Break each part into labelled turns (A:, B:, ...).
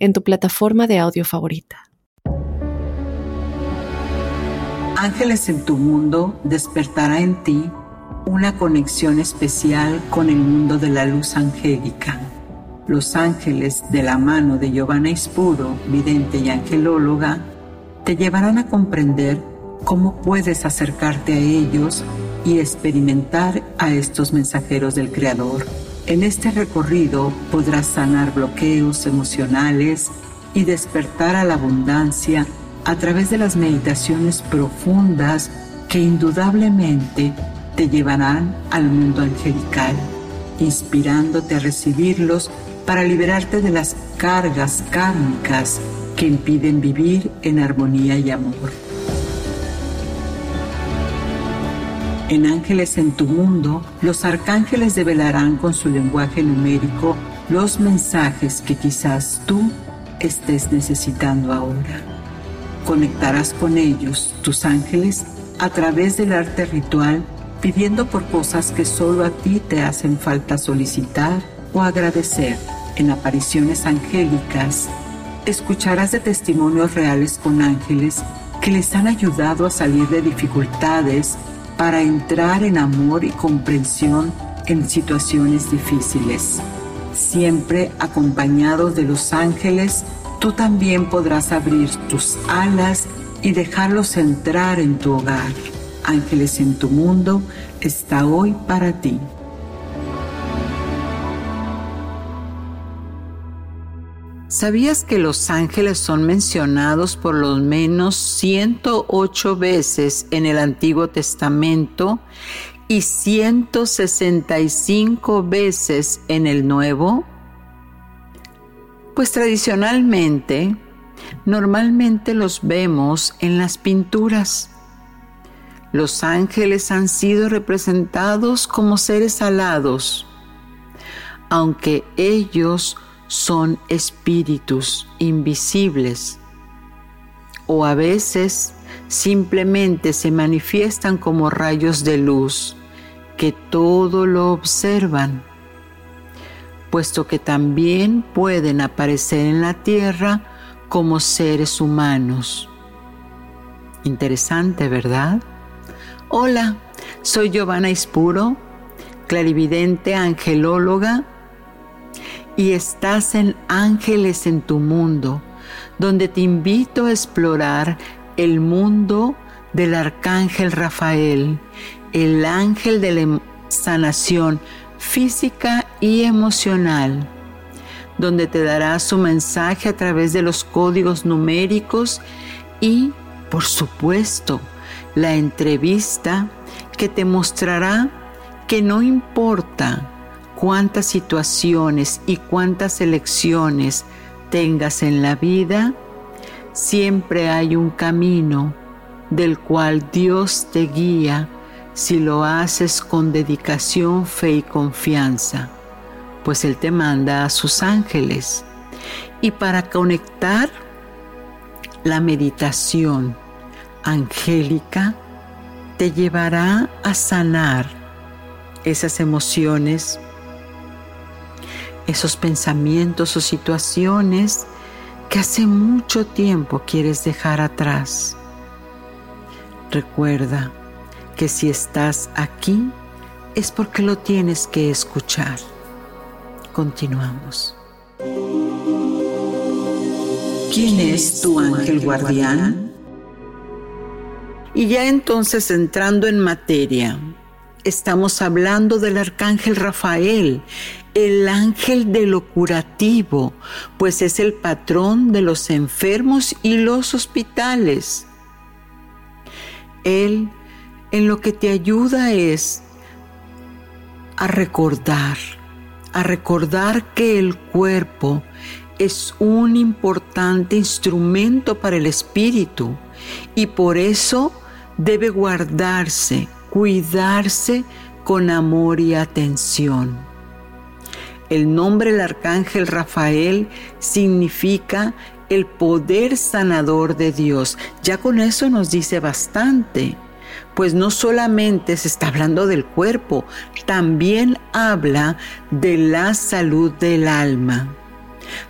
A: en tu plataforma de audio favorita.
B: Ángeles en tu mundo despertará en ti una conexión especial con el mundo de la luz angélica. Los ángeles de la mano de Giovanna Ispuro, vidente y angelóloga, te llevarán a comprender cómo puedes acercarte a ellos y experimentar a estos mensajeros del Creador en este recorrido podrás sanar bloqueos emocionales y despertar a la abundancia a través de las meditaciones profundas que indudablemente te llevarán al mundo angelical, inspirándote a recibirlos para liberarte de las cargas kármicas que impiden vivir en armonía y amor. En Ángeles en tu mundo, los arcángeles develarán con su lenguaje numérico los mensajes que quizás tú estés necesitando ahora. Conectarás con ellos, tus ángeles, a través del arte ritual, pidiendo por cosas que solo a ti te hacen falta solicitar o agradecer. En apariciones angélicas, escucharás de testimonios reales con ángeles que les han ayudado a salir de dificultades para entrar en amor y comprensión en situaciones difíciles. Siempre acompañados de los ángeles, tú también podrás abrir tus alas y dejarlos entrar en tu hogar. Ángeles en tu mundo está hoy para ti. ¿Sabías que los ángeles son mencionados por lo menos 108 veces en el Antiguo Testamento y 165 veces en el Nuevo? Pues tradicionalmente, normalmente los vemos en las pinturas. Los ángeles han sido representados como seres alados, aunque ellos son espíritus invisibles o a veces simplemente se manifiestan como rayos de luz que todo lo observan, puesto que también pueden aparecer en la tierra como seres humanos. Interesante, ¿verdad? Hola, soy Giovanna Ispuro, clarividente angelóloga y estás en Ángeles en tu mundo, donde te invito a explorar el mundo del arcángel Rafael, el ángel de la sanación física y emocional, donde te dará su mensaje a través de los códigos numéricos y, por supuesto, la entrevista que te mostrará que no importa cuántas situaciones y cuántas elecciones tengas en la vida, siempre hay un camino del cual Dios te guía si lo haces con dedicación, fe y confianza, pues Él te manda a sus ángeles. Y para conectar la meditación angélica, te llevará a sanar esas emociones esos pensamientos o situaciones que hace mucho tiempo quieres dejar atrás. Recuerda que si estás aquí es porque lo tienes que escuchar. Continuamos. ¿Quién es tu ángel guardián? Y ya entonces entrando en materia, estamos hablando del arcángel Rafael, el ángel de lo curativo, pues es el patrón de los enfermos y los hospitales. Él en lo que te ayuda es a recordar, a recordar que el cuerpo es un importante instrumento para el espíritu y por eso debe guardarse, cuidarse con amor y atención. El nombre del arcángel Rafael significa el poder sanador de Dios. Ya con eso nos dice bastante, pues no solamente se está hablando del cuerpo, también habla de la salud del alma.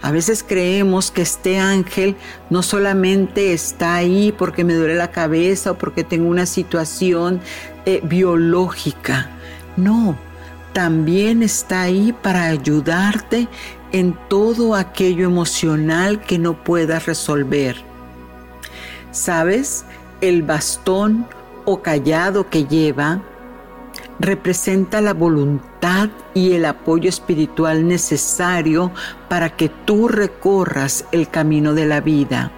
B: A veces creemos que este ángel no solamente está ahí porque me duele la cabeza o porque tengo una situación eh, biológica. No, también está ahí para ayudarte en todo aquello emocional que no puedas resolver. ¿Sabes? El bastón o callado que lleva representa la voluntad y el apoyo espiritual necesario para que tú recorras el camino de la vida,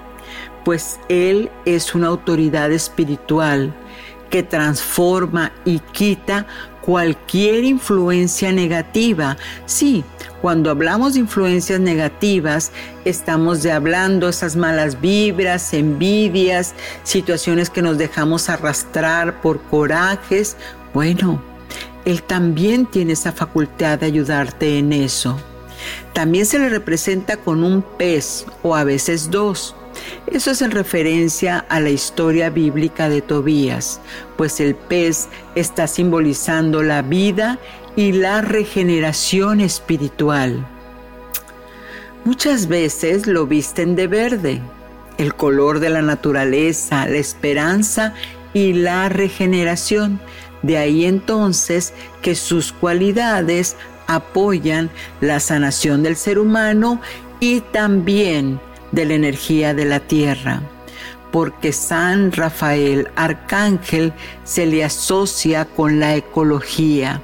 B: pues Él es una autoridad espiritual que transforma y quita cualquier influencia negativa. Sí, cuando hablamos de influencias negativas, estamos de hablando esas malas vibras, envidias, situaciones que nos dejamos arrastrar por corajes. Bueno, él también tiene esa facultad de ayudarte en eso. También se le representa con un pez o a veces dos. Eso es en referencia a la historia bíblica de Tobías, pues el pez está simbolizando la vida y la regeneración espiritual. Muchas veces lo visten de verde, el color de la naturaleza, la esperanza y la regeneración, de ahí entonces que sus cualidades apoyan la sanación del ser humano y también de la energía de la tierra, porque San Rafael Arcángel se le asocia con la ecología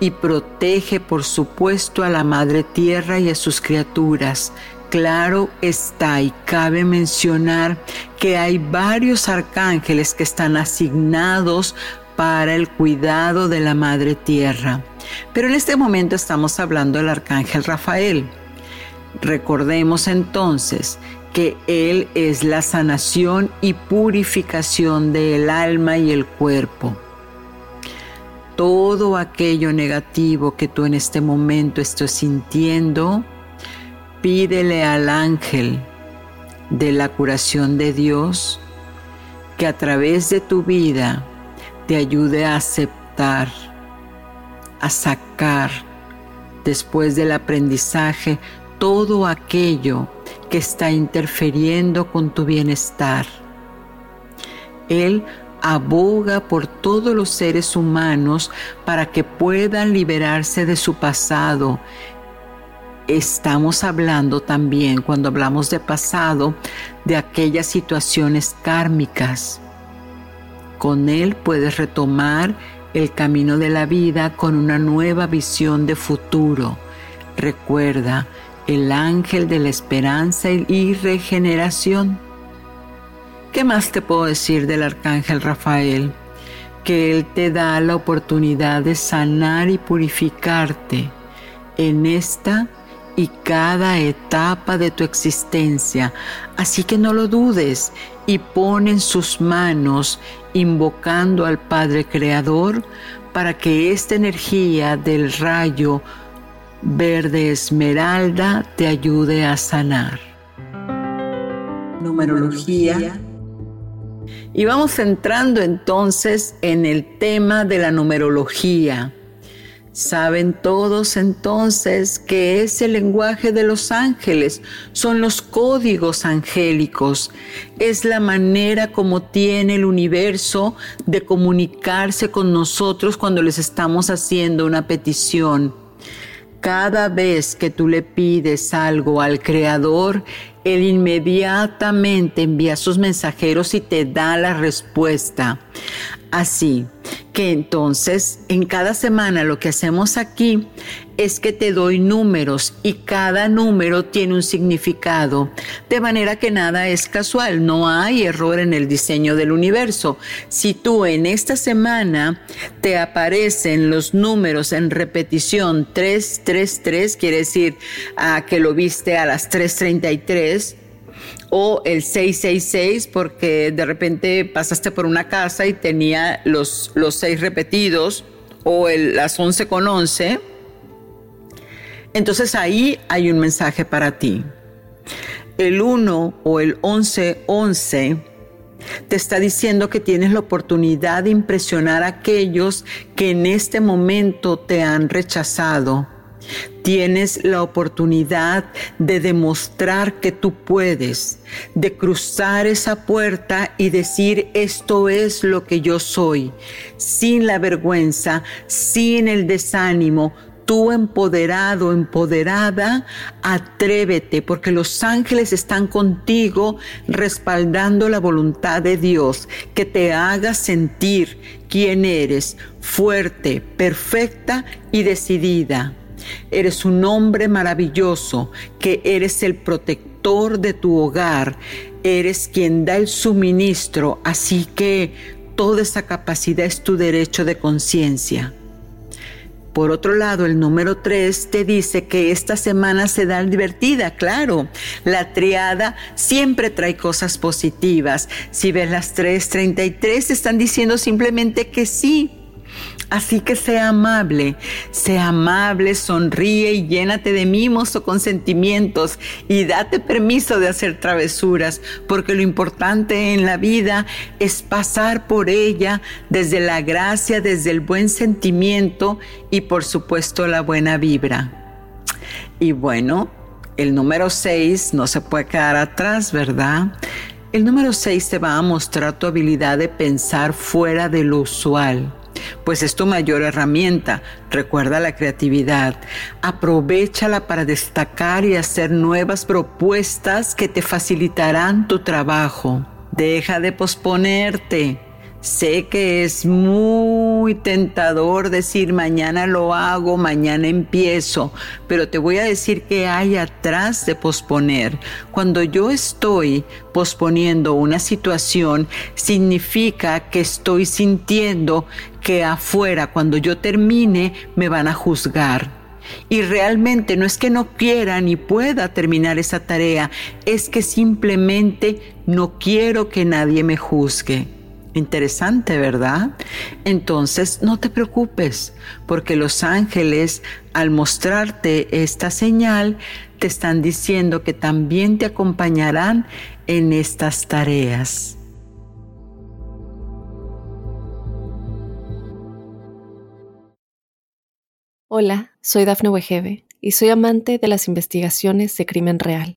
B: y protege por supuesto a la Madre Tierra y a sus criaturas, claro está y cabe mencionar que hay varios arcángeles que están asignados para el cuidado de la Madre Tierra. Pero en este momento estamos hablando del Arcángel Rafael. Recordemos entonces que Él es la sanación y purificación del alma y el cuerpo. Todo aquello negativo que tú en este momento estés sintiendo, pídele al ángel de la curación de Dios que a través de tu vida te ayude a aceptar, a sacar después del aprendizaje todo aquello que está interfiriendo con tu bienestar. Él aboga por todos los seres humanos para que puedan liberarse de su pasado. Estamos hablando también, cuando hablamos de pasado, de aquellas situaciones kármicas con Él puedes retomar el camino de la vida con una nueva visión de futuro. Recuerda, el ángel de la esperanza y regeneración. ¿Qué más te puedo decir del arcángel Rafael? Que Él te da la oportunidad de sanar y purificarte en esta y cada etapa de tu existencia. Así que no lo dudes y pon en sus manos invocando al Padre Creador para que esta energía del rayo verde esmeralda te ayude a sanar. Numerología. Y vamos entrando entonces en el tema de la numerología. Saben todos entonces que es el lenguaje de los ángeles, son los códigos angélicos, es la manera como tiene el universo de comunicarse con nosotros cuando les estamos haciendo una petición. Cada vez que tú le pides algo al Creador, Él inmediatamente envía sus mensajeros y te da la respuesta. Así que entonces en cada semana lo que hacemos aquí es que te doy números y cada número tiene un significado, de manera que nada es casual, no hay error en el diseño del universo. Si tú en esta semana te aparecen los números en repetición 333, quiere decir ah, que lo viste a las 333, o el 666 porque de repente pasaste por una casa y tenía los, los seis repetidos o el, las 11 con 11. Entonces ahí hay un mensaje para ti. El 1 o el 1111 te está diciendo que tienes la oportunidad de impresionar a aquellos que en este momento te han rechazado Tienes la oportunidad de demostrar que tú puedes, de cruzar esa puerta y decir esto es lo que yo soy, sin la vergüenza, sin el desánimo, tú empoderado, empoderada, atrévete, porque los ángeles están contigo respaldando la voluntad de Dios, que te haga sentir quién eres, fuerte, perfecta y decidida. Eres un hombre maravilloso, que eres el protector de tu hogar, eres quien da el suministro, así que toda esa capacidad es tu derecho de conciencia. Por otro lado, el número 3 te dice que esta semana se da divertida, claro. La triada siempre trae cosas positivas. Si ves las 3.33, están diciendo simplemente que sí, Así que sea amable, sea amable, sonríe y llénate de mimos o consentimientos y date permiso de hacer travesuras, porque lo importante en la vida es pasar por ella desde la gracia, desde el buen sentimiento y por supuesto la buena vibra. Y bueno, el número 6 no se puede quedar atrás, ¿verdad? El número 6 te va a mostrar tu habilidad de pensar fuera de lo usual pues es tu mayor herramienta. Recuerda la creatividad. Aprovechala para destacar y hacer nuevas propuestas que te facilitarán tu trabajo. Deja de posponerte. Sé que es muy tentador decir mañana lo hago, mañana empiezo, pero te voy a decir que hay atrás de posponer. Cuando yo estoy posponiendo una situación, significa que estoy sintiendo que afuera, cuando yo termine, me van a juzgar. Y realmente no es que no quiera ni pueda terminar esa tarea, es que simplemente no quiero que nadie me juzgue. Interesante, ¿verdad? Entonces, no te preocupes, porque los ángeles, al mostrarte esta señal, te están diciendo que también te acompañarán en estas tareas.
A: Hola, soy Dafne Wegebe y soy amante de las investigaciones de crimen real.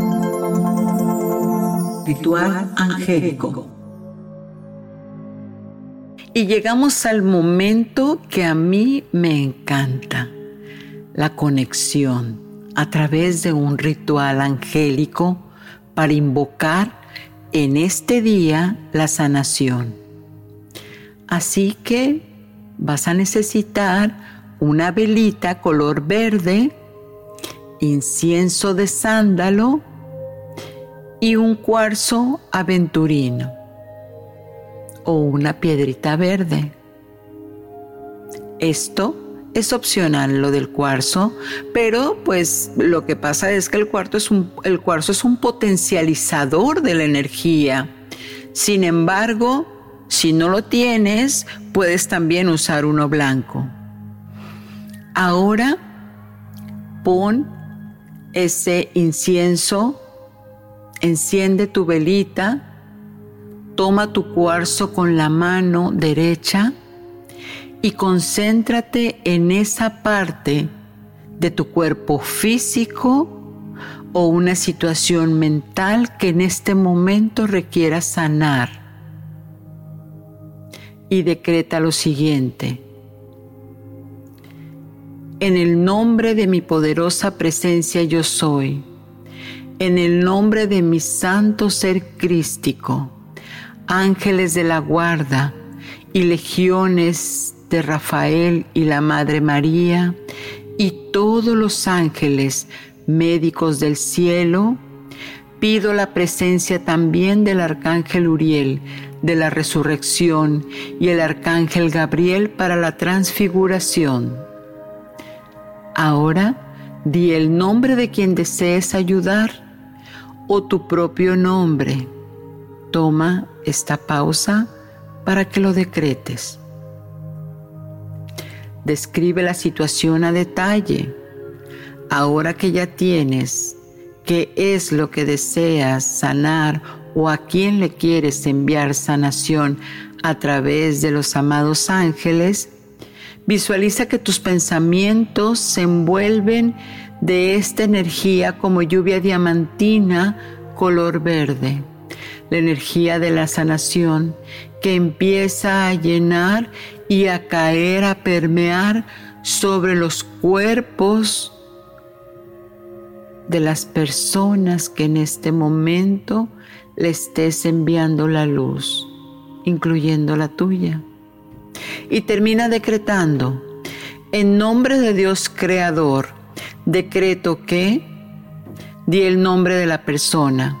B: Ritual angélico. Y llegamos al momento que a mí me encanta, la conexión a través de un ritual angélico para invocar en este día la sanación. Así que vas a necesitar una velita color verde, incienso de sándalo, y un cuarzo aventurino o una piedrita verde. Esto es opcional lo del cuarzo, pero pues lo que pasa es que el, cuarzo es un, el cuarzo es un potencializador de la energía. Sin embargo, si no lo tienes, puedes también usar uno blanco. Ahora pon ese incienso enciende tu velita, toma tu cuarzo con la mano derecha y concéntrate en esa parte de tu cuerpo físico o una situación mental que en este momento requiera sanar. Y decreta lo siguiente. En el nombre de mi poderosa presencia yo soy. En el nombre de mi santo ser crístico. Ángeles de la guarda y legiones de Rafael y la Madre María y todos los ángeles médicos del cielo, pido la presencia también del arcángel Uriel, de la resurrección y el arcángel Gabriel para la transfiguración. Ahora di el nombre de quien desees ayudar o tu propio nombre. Toma esta pausa para que lo decretes. Describe la situación a detalle ahora que ya tienes qué es lo que deseas sanar o a quién le quieres enviar sanación a través de los amados ángeles, visualiza que tus pensamientos se envuelven de esta energía como lluvia diamantina color verde, la energía de la sanación que empieza a llenar y a caer, a permear sobre los cuerpos de las personas que en este momento le estés enviando la luz, incluyendo la tuya. Y termina decretando, en nombre de Dios Creador, decreto que di el nombre de la persona.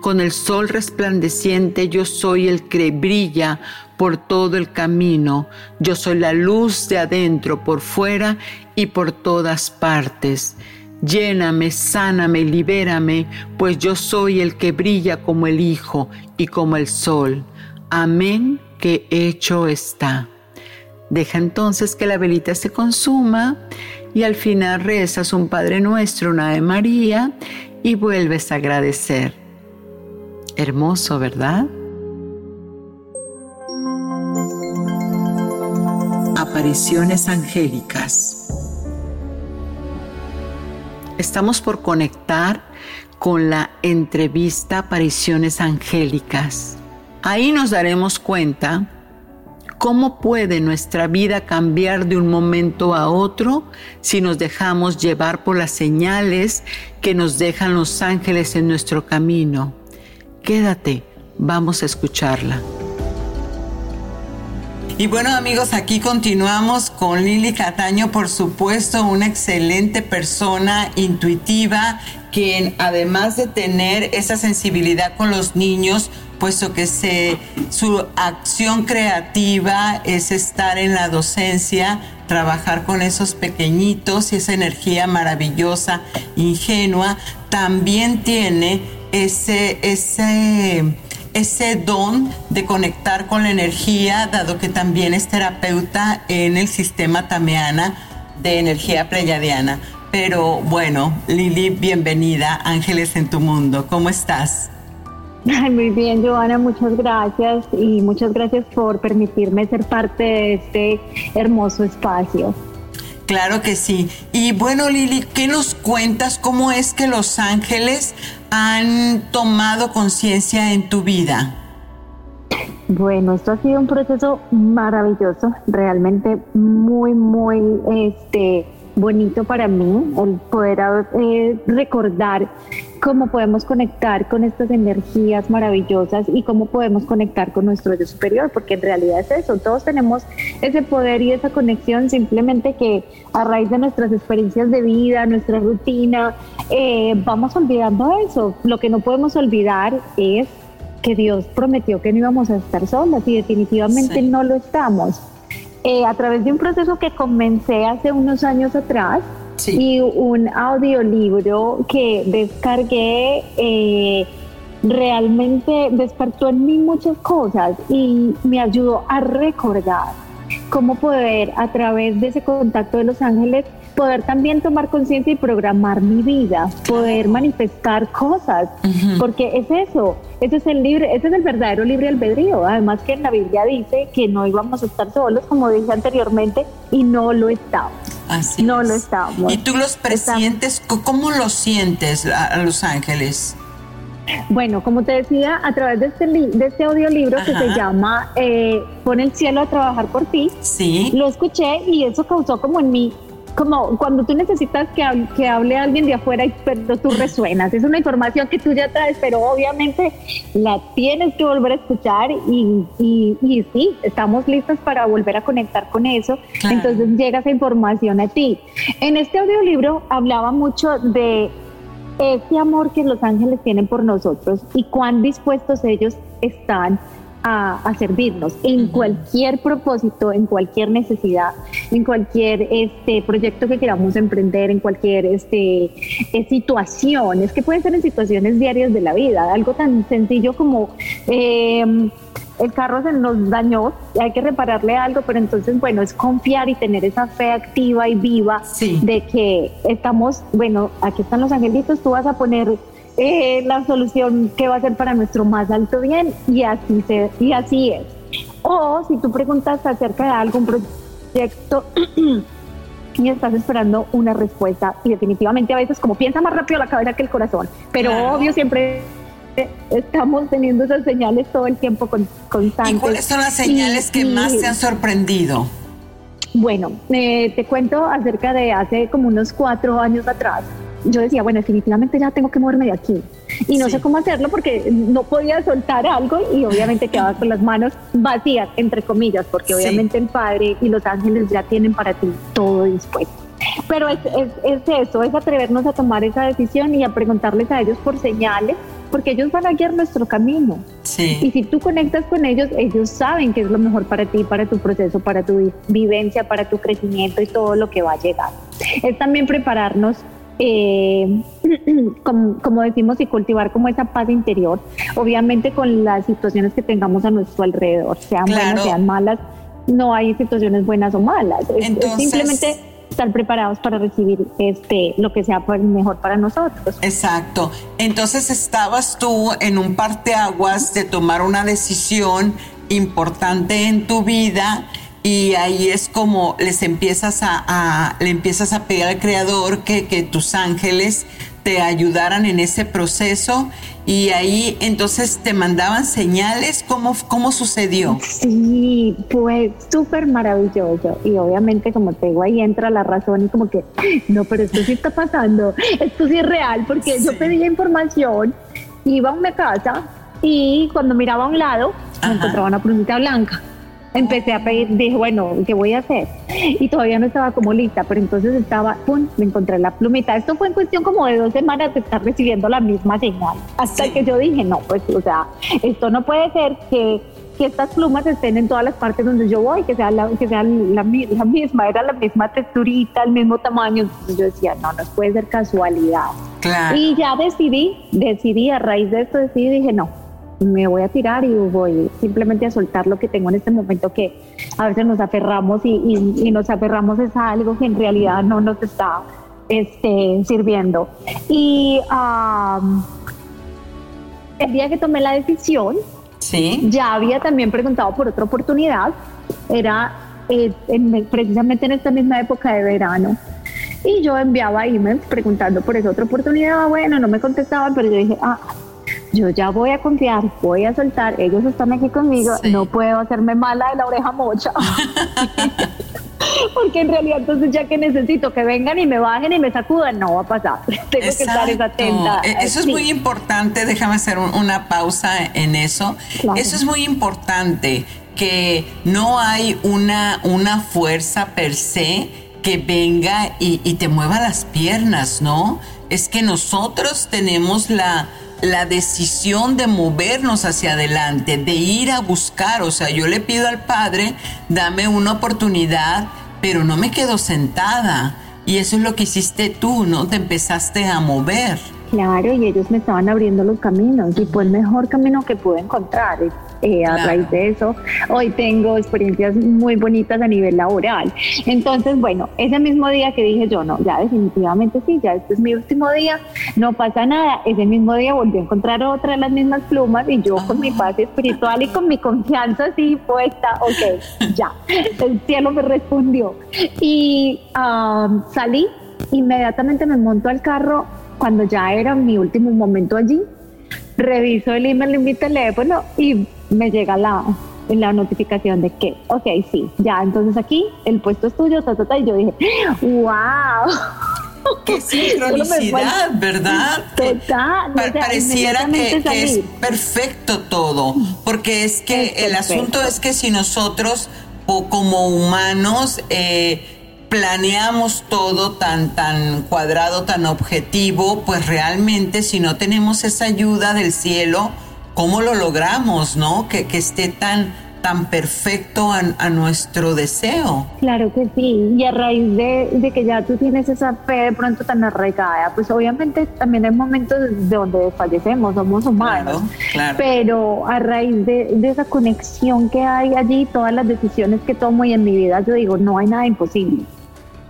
B: Con el sol resplandeciente yo soy el que brilla por todo el camino. Yo soy la luz de adentro, por fuera y por todas partes. Lléname, sáname, libérame, pues yo soy el que brilla como el Hijo y como el Sol. Amén, que hecho está. Deja entonces que la velita se consuma y al final rezas un Padre Nuestro, una Ave María y vuelves a agradecer. Hermoso, ¿verdad? Apariciones angélicas. Estamos por conectar con la entrevista Apariciones Angélicas. Ahí nos daremos cuenta cómo puede nuestra vida cambiar de un momento a otro si nos dejamos llevar por las señales que nos dejan los ángeles en nuestro camino. Quédate, vamos a escucharla. Y bueno amigos, aquí continuamos con Lili Cataño, por supuesto, una excelente persona intuitiva, quien además de tener esa sensibilidad con los niños, puesto que su acción creativa es estar en la docencia, trabajar con esos pequeñitos y esa energía maravillosa, ingenua, también tiene ese, ese ese don de conectar con la energía, dado que también es terapeuta en el sistema tameana de energía preyadiana. Pero bueno, Lili, bienvenida, Ángeles en tu mundo, ¿cómo estás?
C: Muy bien, Joana, muchas gracias y muchas gracias por permitirme ser parte de este hermoso espacio.
B: Claro que sí. Y bueno, Lili, ¿qué nos cuentas? ¿Cómo es que los ángeles han tomado conciencia en tu vida?
C: Bueno, esto ha sido un proceso maravilloso, realmente muy, muy este, bonito para mí, el poder eh, recordar cómo podemos conectar con estas energías maravillosas y cómo podemos conectar con nuestro yo superior, porque en realidad es eso, todos tenemos ese poder y esa conexión, simplemente que a raíz de nuestras experiencias de vida, nuestra rutina, eh, vamos olvidando eso. Lo que no podemos olvidar es que Dios prometió que no íbamos a estar solas y definitivamente no lo estamos. Eh, a través de un proceso que comencé hace unos años atrás, y un audiolibro que descargué eh, realmente despertó en mí muchas cosas y me ayudó a recordar cómo poder a través de ese contacto de los ángeles poder también tomar conciencia y programar mi vida, poder manifestar cosas, porque es eso, ese es el libre, ese es el verdadero libre albedrío. Además que en la Biblia dice que no íbamos a estar solos, como dije anteriormente, y no lo estamos.
B: Así
C: no lo estamos.
B: ¿Y tú los presientes? ¿Cómo los sientes a Los Ángeles?
C: Bueno, como te decía, a través de este, de este audiolibro que se llama eh, Pon el cielo a trabajar por ti,
B: sí.
C: lo escuché y eso causó como en mí como cuando tú necesitas que, que hable alguien de afuera, pero tú resuenas. Es una información que tú ya traes, pero obviamente la tienes que volver a escuchar y, y, sí, estamos listos para volver a conectar con eso. Entonces llega esa información a ti. En este audiolibro hablaba mucho de ese amor que los ángeles tienen por nosotros y cuán dispuestos ellos están a, servirnos en cualquier propósito, en cualquier necesidad, en cualquier este proyecto que queramos emprender, en cualquier este eh, situación. Es que puede ser en situaciones diarias de la vida, algo tan sencillo como em, el carro se nos dañó, hay que repararle algo, pero entonces, bueno, es confiar y tener esa fe activa y viva de que estamos, bueno, aquí están los angelitos, tú vas a poner eh, la solución que va a ser para nuestro más alto bien y así, se, y así es. O si tú preguntas acerca de algún proyecto y estás esperando una respuesta y definitivamente a veces como piensa más rápido la cabeza que el corazón, pero obvio siempre estamos teniendo esas señales todo el tiempo con, constantes. ¿Y
B: cuáles son las señales que más te han sorprendido?
C: Bueno, eh, te cuento acerca de hace como unos cuatro años atrás yo decía, bueno, definitivamente ya tengo que moverme de aquí. Y no sé cómo hacerlo porque no podía soltar algo y obviamente quedaba con las manos vacías, entre comillas, porque obviamente el Padre y los ángeles ya tienen para ti todo dispuesto. Pero es, es, es, eso, es atrevernos a tomar esa decisión y a preguntarles a ellos por señales, porque ellos van a guiar nuestro camino.
B: Sí.
C: Y si tú conectas con ellos, ellos saben que es lo mejor para ti, para tu proceso, para tu vivencia, para tu crecimiento y todo lo que va a llegar. Es también prepararnos eh, como, decimos, y cultivar como esa paz interior, obviamente con las situaciones que tengamos a nuestro alrededor, sean buenas, sean malas, no hay situaciones buenas o malas, es, simplemente estar preparados para recibir este lo que sea mejor para nosotros.
B: Exacto. Entonces estabas tú en un parteaguas de tomar una decisión importante en tu vida y ahí es como les empiezas a, le empiezas a pedir al creador que, que, tus ángeles te ayudaran en ese proceso. Y ahí entonces te mandaban señales. Cómo, cómo sucedió
C: sí pues súper maravilloso. Y obviamente como te digo ahí entra la razón y como que no pero esto sí está pasando. Esto sí es real porque yo pedía información iba a una casa y cuando miraba a un lado me encontraba una plumita blanca empecé a pedir, dije, bueno, ¿qué voy a hacer? Y todavía no estaba como lista, pero entonces estaba, pum, me encontré la plumita. Esto fue en cuestión como de dos semanas de estar recibiendo la misma señal. Hasta que yo dije, no, pues, o sea, esto no puede ser que, que estas plumas estén en todas las partes donde yo voy, que sea la, que sea la, misma, era la misma texturita, el mismo tamaño. Entonces yo decía, no, no puede ser casualidad.
B: Claro.
C: Y ya decidí, decidí, a raíz de esto decidí, dije, no, me voy a tirar y voy simplemente a soltar lo que tengo en este momento que a veces nos aferramos y, nos aferramos a algo que en realidad no nos está este, sirviendo. Y el día que tomé la decisión,
B: ¿Sí?
C: ya había también preguntado por otra oportunidad, era eh, precisamente en esta misma época de verano. Y yo enviaba emails preguntando por esa otra oportunidad. Bueno, no me contestaban, pero yo dije, ah, yo ya voy a confiar, voy a soltar, ellos están aquí conmigo, no puedo hacerme mala de la oreja mocha. Porque en realidad entonces ya que necesito que vengan y me bajen y me sacudan, no va a pasar. Tengo que estar atenta.
B: E-, eso es muy importante, déjame hacer una pausa en eso. Eso es muy importante, que no hay una, una fuerza per se que venga y, y te mueva las piernas, ¿no? Es que nosotros tenemos la la decisión de movernos hacia adelante, de ir a buscar. O sea, yo le pido al Padre, dame una oportunidad, pero no me quedo sentada. Y eso es lo que hiciste tú, ¿no? Te empezaste a mover.
C: Claro, y ellos me estaban abriendo los caminos y fue el mejor camino que pude encontrar. Eh, a raíz de eso. Hoy tengo experiencias muy bonitas a nivel laboral. Entonces, bueno, ese mismo día que dije yo, no, ya definitivamente sí, ya este es mi último día, no pasa nada. Ese mismo día volví a encontrar otra de las mismas plumas y yo con mi paz espiritual y con mi confianza así puesta, ok, ya, el cielo me respondió. Y um, salí, inmediatamente me monto al carro cuando ya era mi último momento allí, reviso el email en mi teléfono y me llega la, la notificación de que, ok, sí, ya, entonces aquí el puesto es tuyo, y yo dije, wow.
B: Qué sincronicidad, ¿verdad?
C: Total.
B: pareciera que, es perfecto todo, porque es que el asunto es que si nosotros como humanos eh, planeamos todo tan, tan cuadrado, tan objetivo, pues realmente si no tenemos esa ayuda del cielo, ¿cómo lo logramos, no? Que, que esté tan tan perfecto a, nuestro deseo.
C: Claro que sí, y a raíz de, que ya tú tienes esa fe de pronto tan arraigada, pues obviamente también hay momentos de donde fallecemos, somos humanos, pero a raíz de, de esa conexión que hay allí, todas las decisiones que tomo y en mi vida, yo digo, no hay nada imposible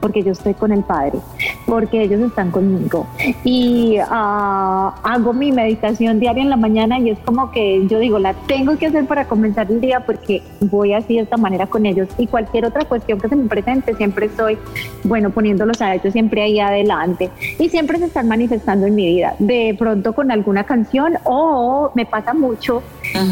C: porque yo estoy con el Padre, porque ellos están conmigo. Y ah, hago mi meditación diaria en la mañana y es como que yo digo, la tengo que hacer para comenzar el día porque voy así de esta manera con ellos. Y cualquier otra cuestión que se me presente, siempre estoy, bueno, poniéndolos a ellos siempre ahí adelante. Y siempre se están manifestando en mi vida, de pronto con alguna canción o me pasa mucho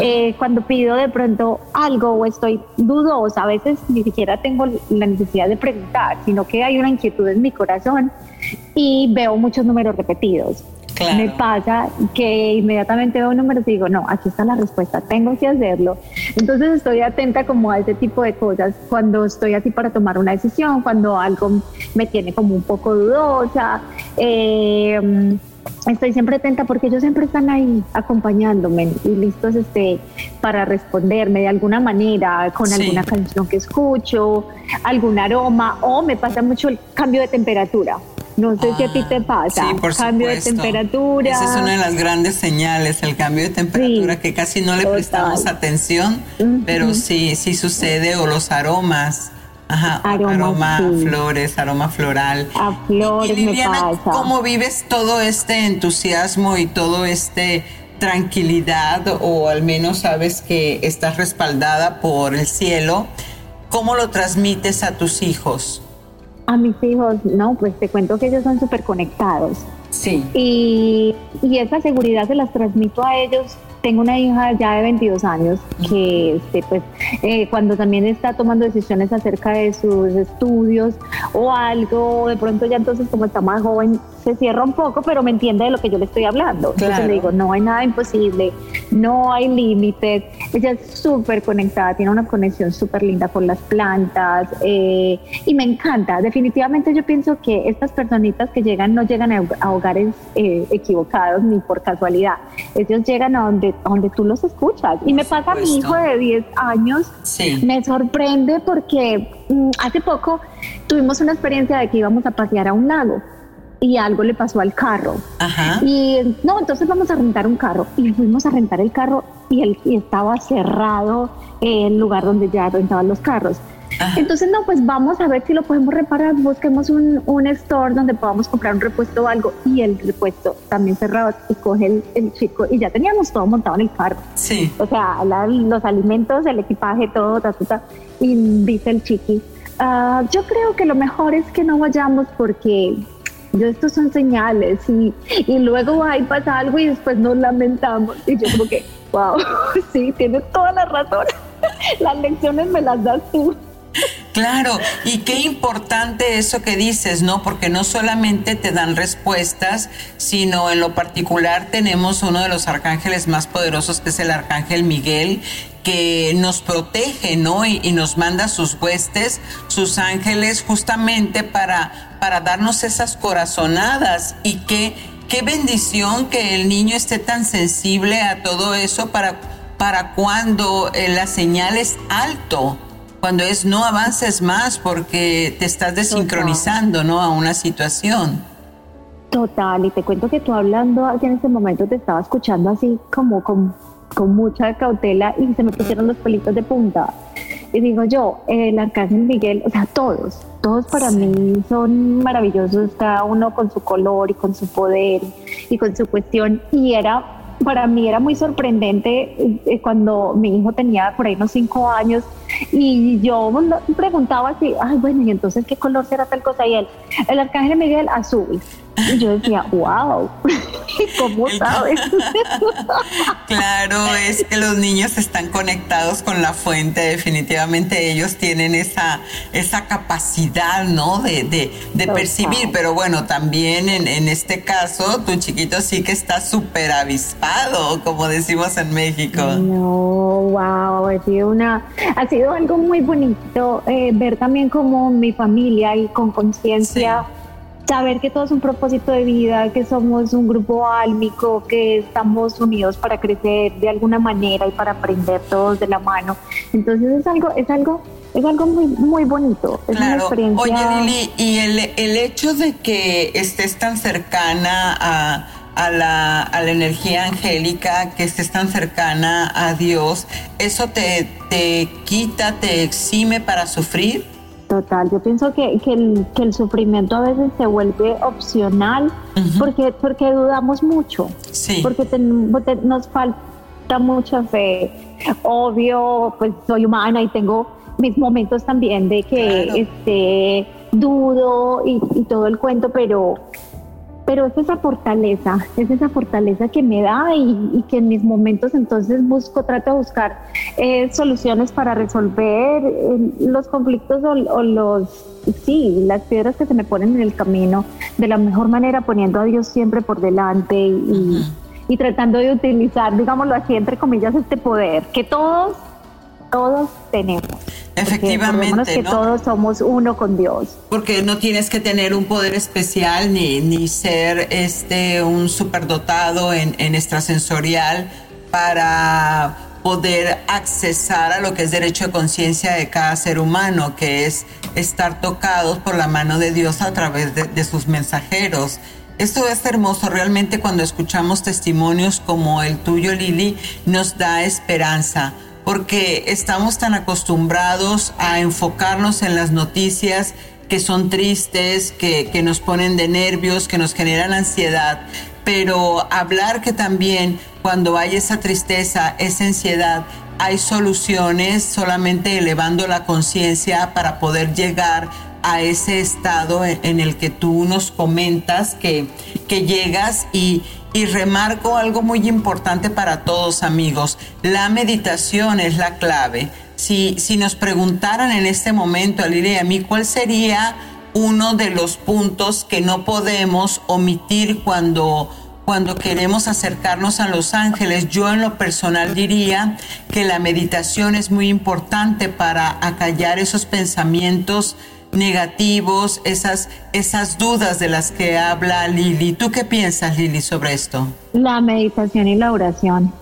C: eh, cuando pido de pronto algo o estoy dudosa, a veces ni siquiera tengo la necesidad de preguntar, sino que hay una inquietud en mi corazón y veo muchos números repetidos. Me pasa que inmediatamente veo números y digo, no, aquí está la respuesta, tengo que hacerlo. Entonces estoy atenta como a ese tipo de cosas cuando estoy así para tomar una decisión, cuando algo me tiene como un poco dudosa. Eh, estoy siempre atenta porque ellos siempre están ahí acompañándome y listos este, para responderme de alguna manera, con alguna canción que escucho, algún aroma, o me pasa mucho el cambio de temperatura. No sé si a ti te ah, pasa.
B: Sí, por cambio de temperatura. Esa es una de las grandes señales, el cambio de temperatura, que casi no le prestamos atención, pero sí, sí sucede, o los aromas. Ajá, aroma, flores, aroma floral.
C: A flores y, Liliana, me pasa.
B: ¿Cómo vives todo este entusiasmo y todo este tranquilidad o al menos sabes que estás respaldada por el cielo? ¿Cómo lo transmites a tus hijos?
C: A mis hijos, no, pues te cuento que ellos son súper conectados.
B: Sí.
C: Y, y esa seguridad se las transmito a ellos tengo una hija ya de 22 años que este, pues, eh, cuando también está tomando decisiones acerca de sus estudios o algo, de pronto ya entonces como está más joven, se cierra un poco, pero me entiende de lo que yo le estoy hablando. Entonces le digo, no hay nada imposible, no hay límites. Ella es súper conectada, tiene una conexión súper linda con las plantas eh, y me encanta. Definitivamente yo pienso que estas personitas que llegan no llegan a, hogares eh, equivocados ni por casualidad. Ellos llegan a donde, donde tú los escuchas. y me pasa a mi hijo de 10 años, me sorprende porque mm, hace poco tuvimos una experiencia de que íbamos a pasear a un lago y algo le pasó al carro. Y no, entonces vamos a rentar un carro. Y fuimos a rentar el carro y, el, estaba cerrado el lugar donde ya rentaban los carros. Entonces, no, pues vamos a ver si lo podemos reparar. Busquemos un, un, store donde podamos comprar un repuesto o algo. Y el repuesto también cerrado. Y coge el, chico. Y ya teníamos todo montado en el carro.
B: Sí.
C: O sea, los alimentos, el equipaje, todo, ta, ta, Y dice el chiqui. Ah, yo creo que lo mejor es que no vayamos porque yo estos son señales y, y luego ahí pasa algo y después nos lamentamos. Y yo como que, wow, sí, tienes toda la razón. Las lecciones me las das tú.
B: Claro, y qué importante eso que dices, ¿no? Porque no solamente te dan respuestas, sino en lo particular tenemos uno de los arcángeles más poderosos, que es el arcángel Miguel, que nos protege, ¿no? Y, nos manda sus huestes, sus ángeles, justamente para, para darnos esas corazonadas. Y qué, qué bendición que el niño esté tan sensible a todo eso para, para cuando eh, la señal es alto cuando es no avances más porque te estás desincronizando, ¿no? A una situación.
C: Total, y te cuento que tú hablando en ese momento te estaba escuchando así como con con mucha cautela y se me pusieron los pelitos de punta. Y digo yo, el Arcángel Miguel, o sea, todos, todos para mí son maravillosos, cada uno con su color y con su poder y con su cuestión. Y era, para mí era muy sorprendente eh, cuando mi hijo tenía por ahí unos cinco años y yo preguntaba así, ay, bueno, y entonces, ¿qué color será tal cosa? Y él, el Arcángel Miguel, azul. Y yo decía, wow, ¿cómo sabes?
B: claro, es que los niños están conectados con la fuente, definitivamente ellos tienen esa, esa capacidad, ¿no? De, de, percibir, pero bueno, también en, en, este caso, tu chiquito sí que está súper avispado, como decimos en México.
C: No, wow, ha sido, una, ha sido algo muy bonito eh, ver también como mi familia y con conciencia saber que todo es un propósito de vida, que somos un grupo álmico, que estamos unidos para crecer de alguna manera y para aprender todos de la mano. Entonces es algo, es algo, es algo muy, muy bonito. Es una experiencia.
B: Oye, Lili, y el, el hecho de que estés tan cercana a a la, a la, energía angélica, que estés tan cercana a Dios, ¿eso te, te quita, te exime para sufrir?
C: Total, yo pienso que, que, el, que el sufrimiento a veces se vuelve opcional porque, porque dudamos mucho, porque nos falta mucha fe. Obvio, pues soy humana y tengo mis momentos también de que este, dudo y, y todo el cuento, pero, pero es esa fortaleza, es esa fortaleza que me da y, que en mis momentos entonces busco, trato de buscar eh, soluciones para resolver eh, los conflictos o, los, sí, las piedras que se me ponen en el camino de la mejor manera, poniendo a Dios siempre por delante y, y tratando de utilizar, digámoslo así, entre comillas, este poder que todos, todos tenemos.
B: Efectivamente.
C: que todos somos uno con Dios.
B: Porque no tienes que tener un poder especial ni, ni ser este un superdotado en, en extrasensorial para poder accesar a lo que es derecho de conciencia de cada ser humano, que es estar tocados por la mano de Dios a través de, de sus mensajeros. Esto es hermoso, realmente cuando escuchamos testimonios como el tuyo, Lili, nos da esperanza porque estamos tan acostumbrados a enfocarnos en las noticias que son tristes, que, nos ponen de nervios, que nos generan ansiedad, pero hablar que también cuando hay esa tristeza, esa ansiedad, hay soluciones solamente elevando la conciencia para poder llegar a ese estado en, el que tú nos comentas que, que llegas y, y remarco algo muy importante para todos amigos, la meditación es la clave. Si, si nos preguntaran en este momento a Lili y a mí cuál sería uno de los puntos que no podemos omitir cuando, cuando queremos acercarnos a los ángeles, yo en lo personal diría que la meditación es muy importante para acallar esos pensamientos negativos, esas, esas dudas de las que habla Lili. ¿Tú qué piensas, Lili, sobre esto?
C: La meditación y la oración.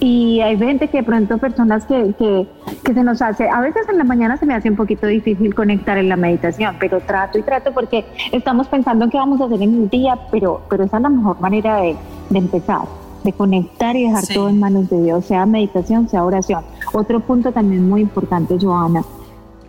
C: Y hay gente que de pronto, personas que, que, que, se nos hace, a veces en la mañana se me hace un poquito difícil conectar en la meditación, pero trato y trato porque estamos pensando en qué vamos a hacer en el día, pero, pero esa es la mejor manera de, de empezar de conectar y dejar todo en manos de Dios, sea meditación, sea oración. Otro punto también muy importante, Joana,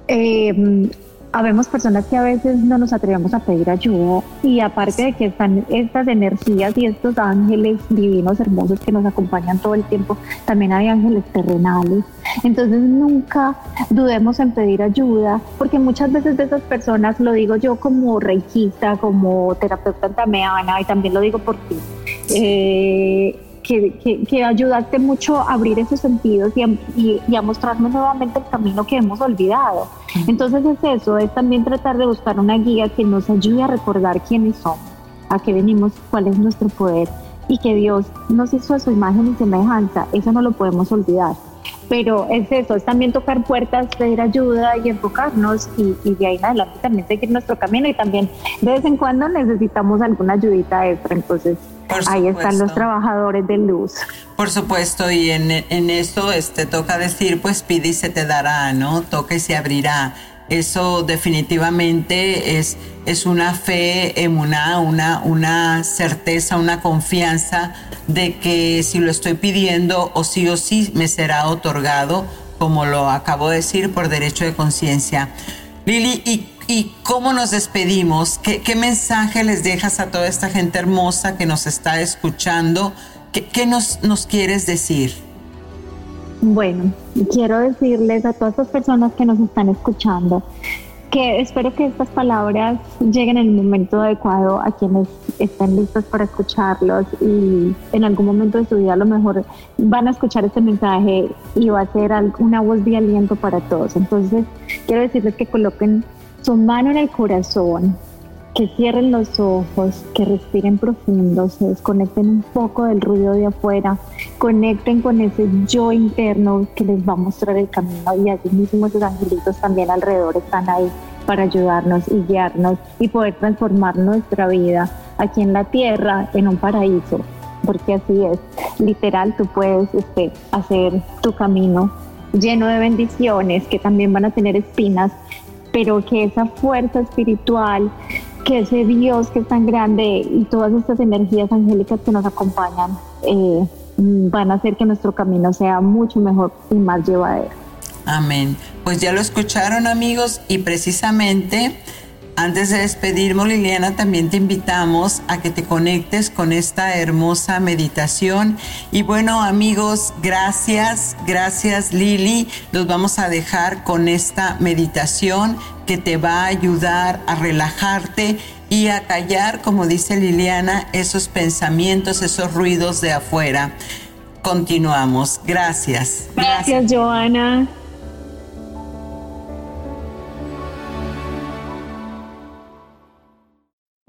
C: eh, habemos personas que a veces no nos atrevemos a pedir ayuda y aparte de que están estas energías y estos ángeles divinos hermosos que nos acompañan todo el tiempo, también hay ángeles terrenales. Entonces nunca dudemos en pedir ayuda porque muchas veces de esas personas, lo digo yo como reikista, como terapeuta tameana y también lo digo por ti, eh, que, ayudaste mucho a abrir esos sentidos y a, y, a, mostrarme nuevamente el camino que hemos olvidado. Entonces es eso, es también tratar de buscar una guía que nos ayude a recordar quiénes somos, a qué venimos, cuál es nuestro poder y que Dios nos hizo a su imagen y semejanza, eso no lo podemos olvidar. Pero es eso, es también tocar puertas, pedir ayuda y enfocarnos y, y de ahí en adelante también seguir nuestro camino y también de vez en cuando necesitamos alguna ayudita extra, entonces Ahí están los trabajadores de luz.
B: Por supuesto, y en, en esto este, toca decir, pues pide y se te dará, ¿no? Toca y se abrirá. eso definitivamente es, es una fe, en una, una certeza, una confianza de que si lo estoy pidiendo o sí o sí me será otorgado, como lo acabo de decir, por derecho de conciencia. Lili, ¿y, ¿y, cómo nos despedimos? ¿Qué, ¿Qué, mensaje les dejas a toda esta gente hermosa que nos está escuchando? ¿Qué, nos, nos quieres decir?
C: Bueno, quiero decirles a todas las personas que nos están escuchando que espero que estas palabras lleguen en el momento adecuado a quienes estén listos para escucharlos y en algún momento de su vida a lo mejor van a escuchar este mensaje y va a ser una voz de aliento para todos. Entonces, quiero decirles que coloquen su mano en el corazón, que cierren los ojos, que respiren profundo, se desconecten un poco del ruido de afuera, conecten con ese yo interno que les va a mostrar el camino y así mismo esos angelitos también alrededor están ahí para ayudarnos y guiarnos y poder transformar nuestra vida aquí en la tierra en un paraíso, porque así es, literal tú puedes este, hacer tu camino lleno de bendiciones que también van a tener espinas, pero que esa fuerza espiritual que ese Dios que es tan grande y todas estas energías angélicas que nos acompañan eh, van a hacer que nuestro camino sea mucho mejor y más llevadero.
B: Amén. Pues ya lo escucharon amigos y precisamente antes de despedirnos, Liliana, también te invitamos a que te conectes con esta hermosa meditación. Y bueno, amigos, gracias, gracias Lili. Los vamos a dejar con esta meditación que te va a ayudar a relajarte y a callar, como dice Liliana, esos pensamientos, esos ruidos de afuera. Continuamos. Gracias.
C: Gracias, Joana.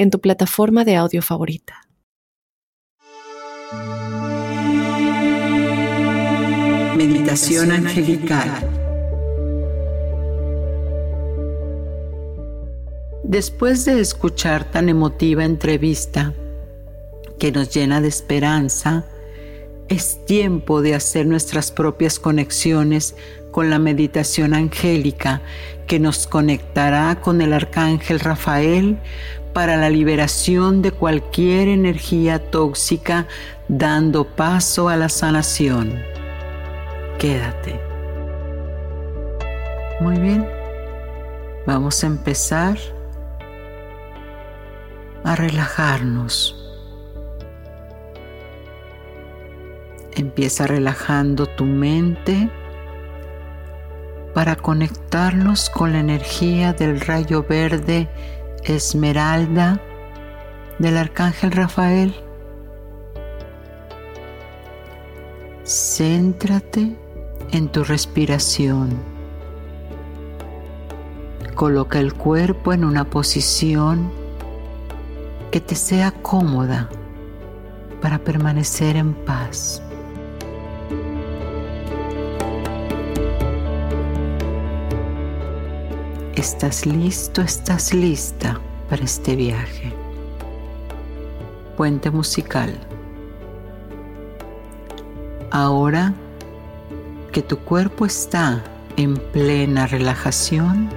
A: en tu plataforma de audio favorita.
B: Meditación angelical. Después de escuchar tan emotiva entrevista que nos llena de esperanza, es tiempo de hacer nuestras propias conexiones con la meditación angélica que nos conectará con el arcángel Rafael para la liberación de cualquier energía tóxica, dando paso a la sanación. Quédate. Muy bien. Vamos a empezar a relajarnos. Empieza relajando tu mente para conectarnos con la energía del rayo verde esmeralda del arcángel Rafael. Céntrate en tu respiración. Coloca el cuerpo en una posición que te sea cómoda para permanecer en paz. ¿Estás listo? ¿Estás lista para este viaje? Puente musical. Ahora que tu cuerpo está en plena relajación,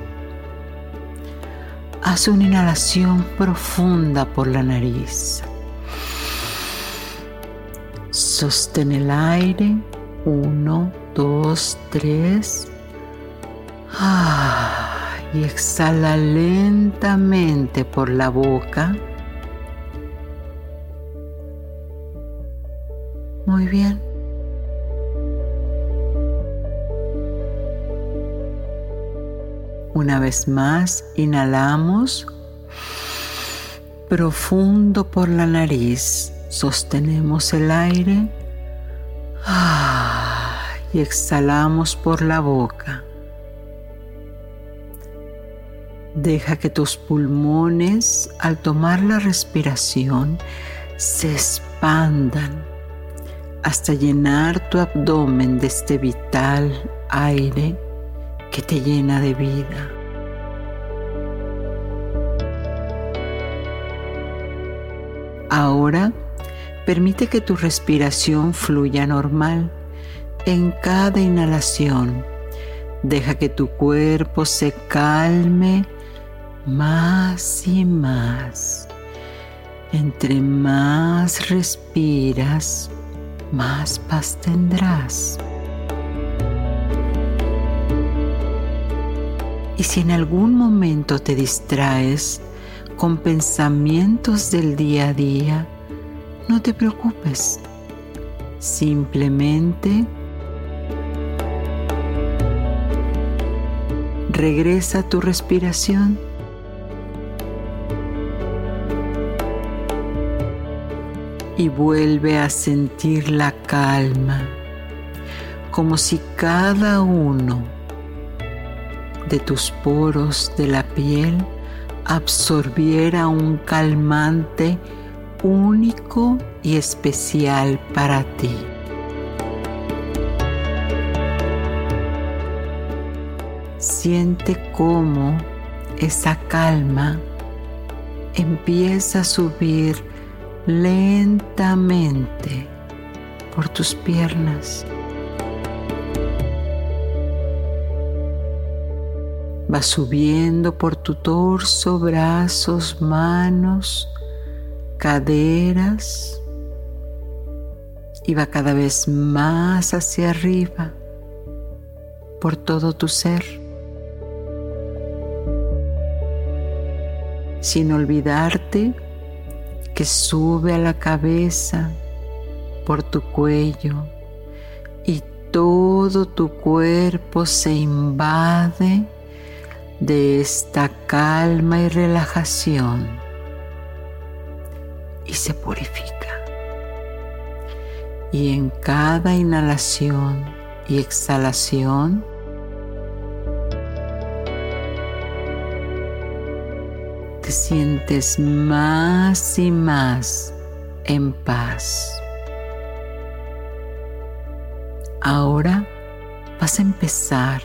B: haz una inhalación profunda por la nariz. Sostén el aire. Uno, dos, tres. Ah y exhala lentamente por la boca. Muy bien. Una vez más, inhalamos profundo por la nariz, sostenemos el aire y exhalamos por la boca. Deja que tus pulmones al tomar la respiración se expandan hasta llenar tu abdomen de este vital aire que te llena de vida. Ahora permite que tu respiración fluya normal en cada inhalación. Deja que tu cuerpo se calme más y más. Entre más respiras, más paz tendrás. Y si en algún momento te distraes con pensamientos del día a día, no te preocupes. Simplemente regresa tu respiración. Y vuelve a sentir la calma, como si cada uno de tus poros de la piel absorbiera un calmante único y especial para ti. Siente cómo esa calma empieza a subir lentamente por tus piernas. Va subiendo por tu torso, brazos, manos, caderas y va cada vez más hacia arriba por todo tu ser. Sin olvidarte que sube a la cabeza por tu cuello y todo tu cuerpo se invade de esta calma y relajación y se purifica. Y en cada inhalación y exhalación, te sientes más y más en paz. Ahora vas a empezar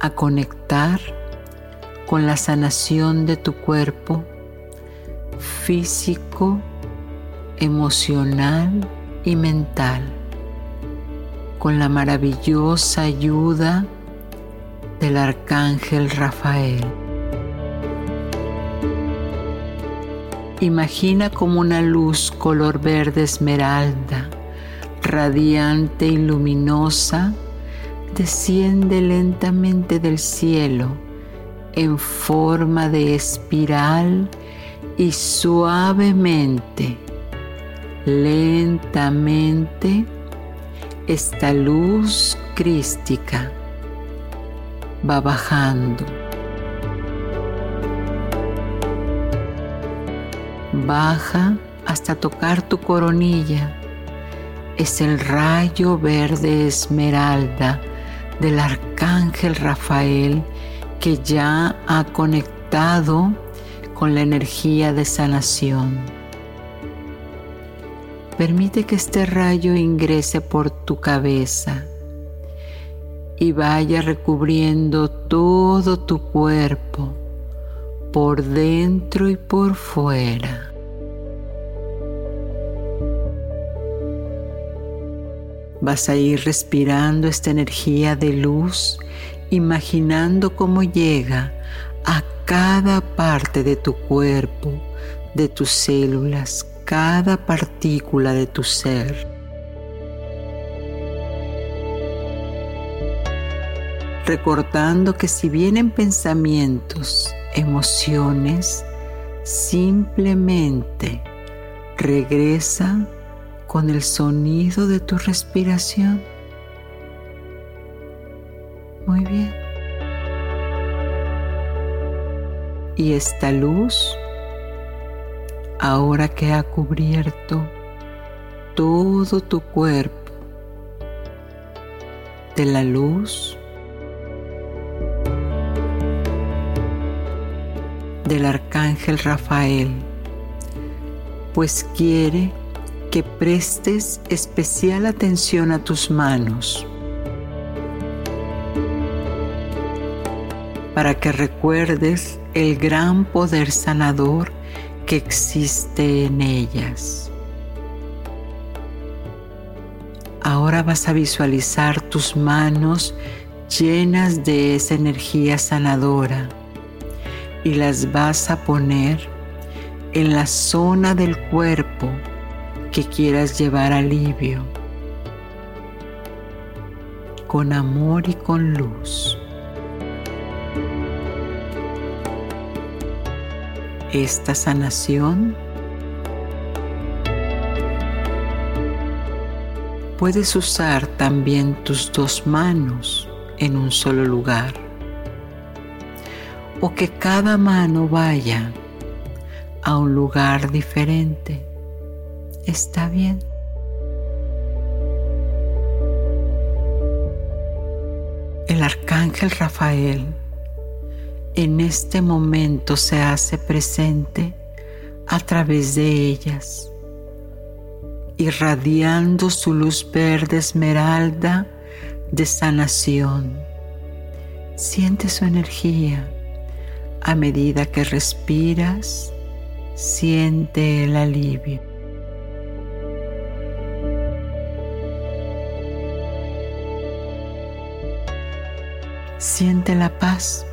B: a conectar con la sanación de tu cuerpo físico, emocional y mental, con la maravillosa ayuda del arcángel Rafael. Imagina como una luz color verde esmeralda, radiante y luminosa, desciende lentamente del cielo en forma de espiral y suavemente, lentamente, esta luz crística va bajando. Baja hasta tocar tu coronilla. Es el rayo verde esmeralda del arcángel Rafael que ya ha conectado con la energía de sanación. Permite que este rayo ingrese por tu cabeza y vaya recubriendo todo tu cuerpo, por dentro y por fuera. Vas a ir respirando esta energía de luz imaginando cómo llega a cada parte de tu cuerpo, de tus células, cada partícula de tu ser. Recordando que si vienen pensamientos, emociones, simplemente regresa con el sonido de tu respiración muy bien. Y esta luz, ahora que ha cubierto todo tu cuerpo de la luz, del Arcángel Rafael, pues quiere que prestes especial atención a tus manos para que recuerdes el gran poder sanador que existe en ellas. Ahora vas a visualizar tus manos llenas de esa energía sanadora y las vas a poner en la zona del cuerpo que quieras llevar alivio, con amor y con luz. Esta sanación puedes usar también tus dos manos en un solo lugar o que cada mano vaya a un lugar diferente está bien. El arcángel Rafael en este momento se hace presente a través de ellas, irradiando su luz verde esmeralda de sanación. Siente su energía a medida que respiras, siente el alivio. Siente la paz.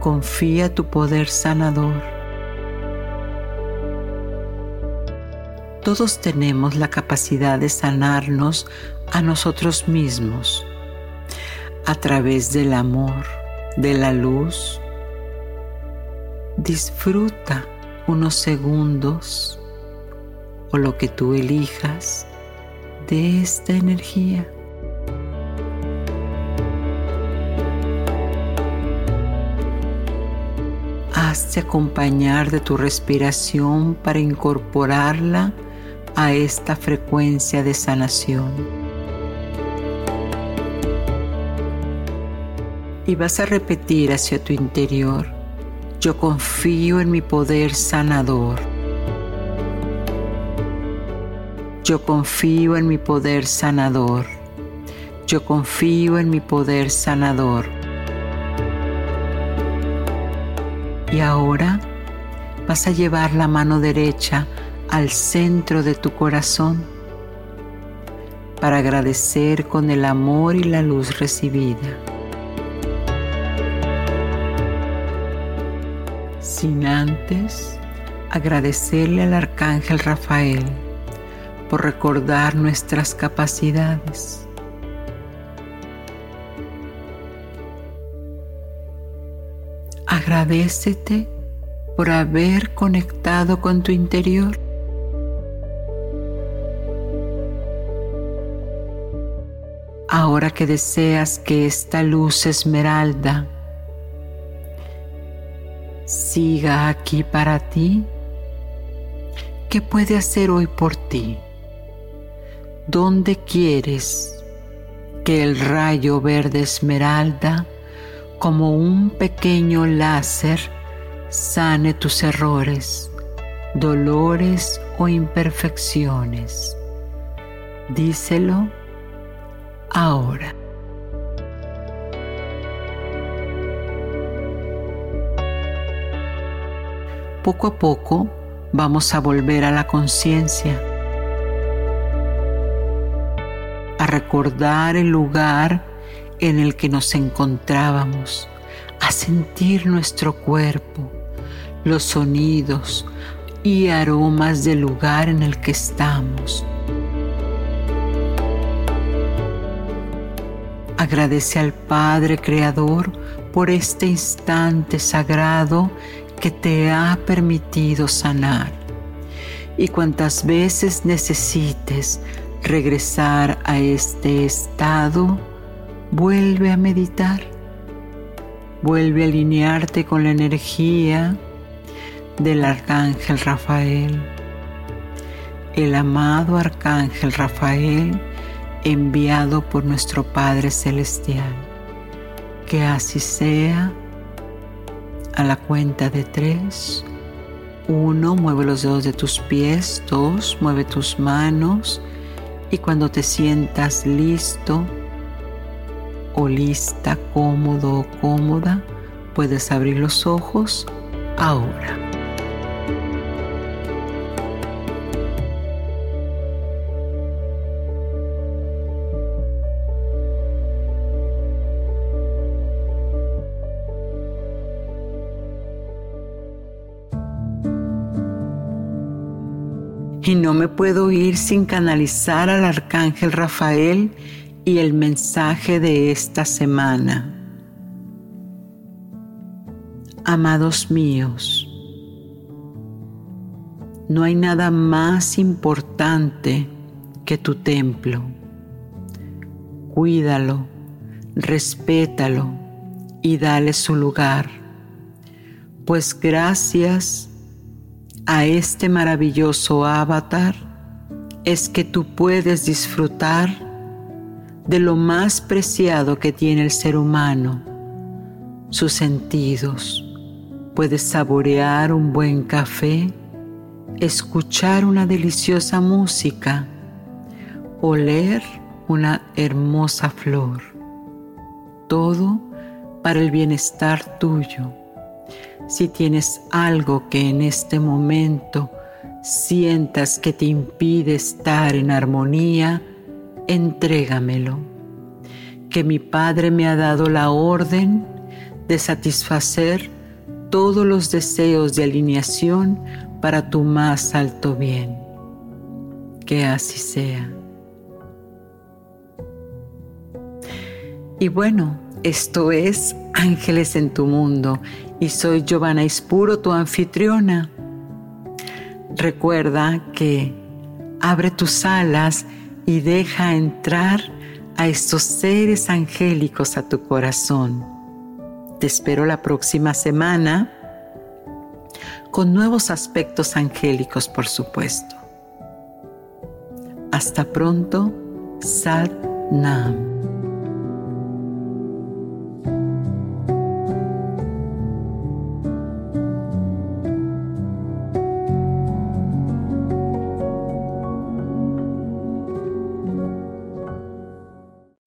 B: Confía tu poder sanador. Todos tenemos la capacidad de sanarnos a nosotros mismos a través del amor, de la luz. Disfruta unos segundos o lo que tú elijas de esta energía. Hazte acompañar de tu respiración para incorporarla a esta frecuencia de sanación. Y vas a repetir hacia tu interior, yo confío en mi poder sanador. Yo confío en mi poder sanador. Yo confío en mi poder sanador. Y ahora vas a llevar la mano derecha al centro de tu corazón para agradecer con el amor y la luz recibida. Sin antes agradecerle al arcángel Rafael por recordar nuestras capacidades. Agradecete por haber conectado con tu interior. Ahora que deseas que esta luz esmeralda siga aquí para ti, ¿qué puede hacer hoy por ti? ¿Dónde quieres que el rayo verde esmeralda, como un pequeño láser, sane tus errores, dolores o imperfecciones? Díselo ahora. Poco a poco vamos a volver a la conciencia a recordar el lugar en el que nos encontrábamos, a sentir nuestro cuerpo, los sonidos y aromas del lugar en el que estamos. Agradece al Padre Creador por este instante sagrado que te ha permitido sanar. Y cuantas veces necesites regresar a este estado, vuelve a meditar, vuelve a alinearte con la energía del arcángel Rafael, el amado arcángel Rafael enviado por nuestro Padre Celestial, Que así sea. A la cuenta de tres. Uno, mueve los dedos de tus pies. Dos, mueve tus manos. Y cuando te sientas listo o lista, cómodo o cómoda, puedes abrir los ojos ahora. Y no me puedo ir sin canalizar al arcángel Rafael y el mensaje de esta semana. Amados míos, no hay nada más importante que tu templo. Cuídalo, respétalo y dale su lugar, pues gracias a este maravilloso avatar es que tú puedes disfrutar de lo más preciado que tiene el ser humano, sus sentidos. Puedes saborear un buen café, escuchar una deliciosa música, oler una hermosa flor. Todo para el bienestar tuyo si tienes algo que en este momento sientas que te impide estar en armonía, entrégamelo. Que mi Padre me ha dado la orden de satisfacer todos los deseos de alineación para tu más alto bien. Que así sea. Y bueno, esto es Ángeles en tu Mundo y soy Giovanna Ispuro, tu anfitriona. Recuerda que abre tus alas y deja entrar a estos seres angélicos a tu corazón. Te espero la próxima semana con nuevos aspectos angélicos, por supuesto. Hasta pronto, Sad Nam.